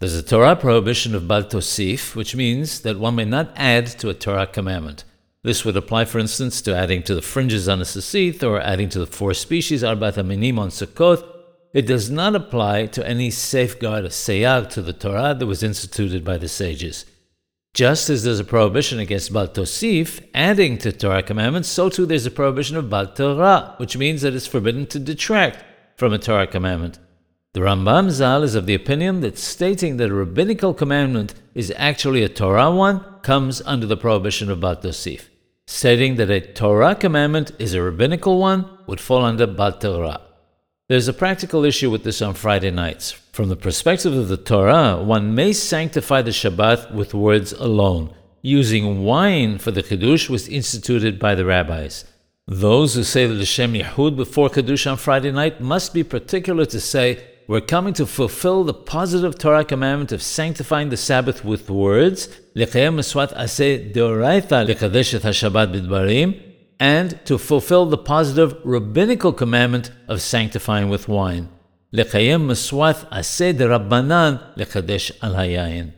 There's a Torah prohibition of Bal Tosif, which means that one may not add to a Torah commandment. This would apply, for instance, to adding to the fringes on a sasith or adding to the four species arba'at haminim on Sukkot. It does not apply to any safeguard, a seyag to the Torah that was instituted by the sages. Just as there's a prohibition against Bal Tosif, adding to Torah commandments, so too there's a prohibition of Bal Tigra, which means that it's forbidden to detract from a Torah commandment. The Rambam Zal is of the opinion that stating that a rabbinical commandment is actually a Torah one comes under the prohibition of Bal Tosif. Stating that a Torah commandment is a rabbinical one would fall under Bal Tigra. There's a practical issue with this on Friday nights. From the perspective of the Torah, one may sanctify the Shabbat with words alone. Using wine for the Kiddush was instituted by the rabbis. Those who say the Shem Yichud before Kiddush on Friday night must be particular to say we're coming to fulfill the positive Torah commandment of sanctifying the Sabbath with words, and to fulfill the positive rabbinical commandment of sanctifying with wine. לקיים מסוות עשה דרבנן לחדש על היין.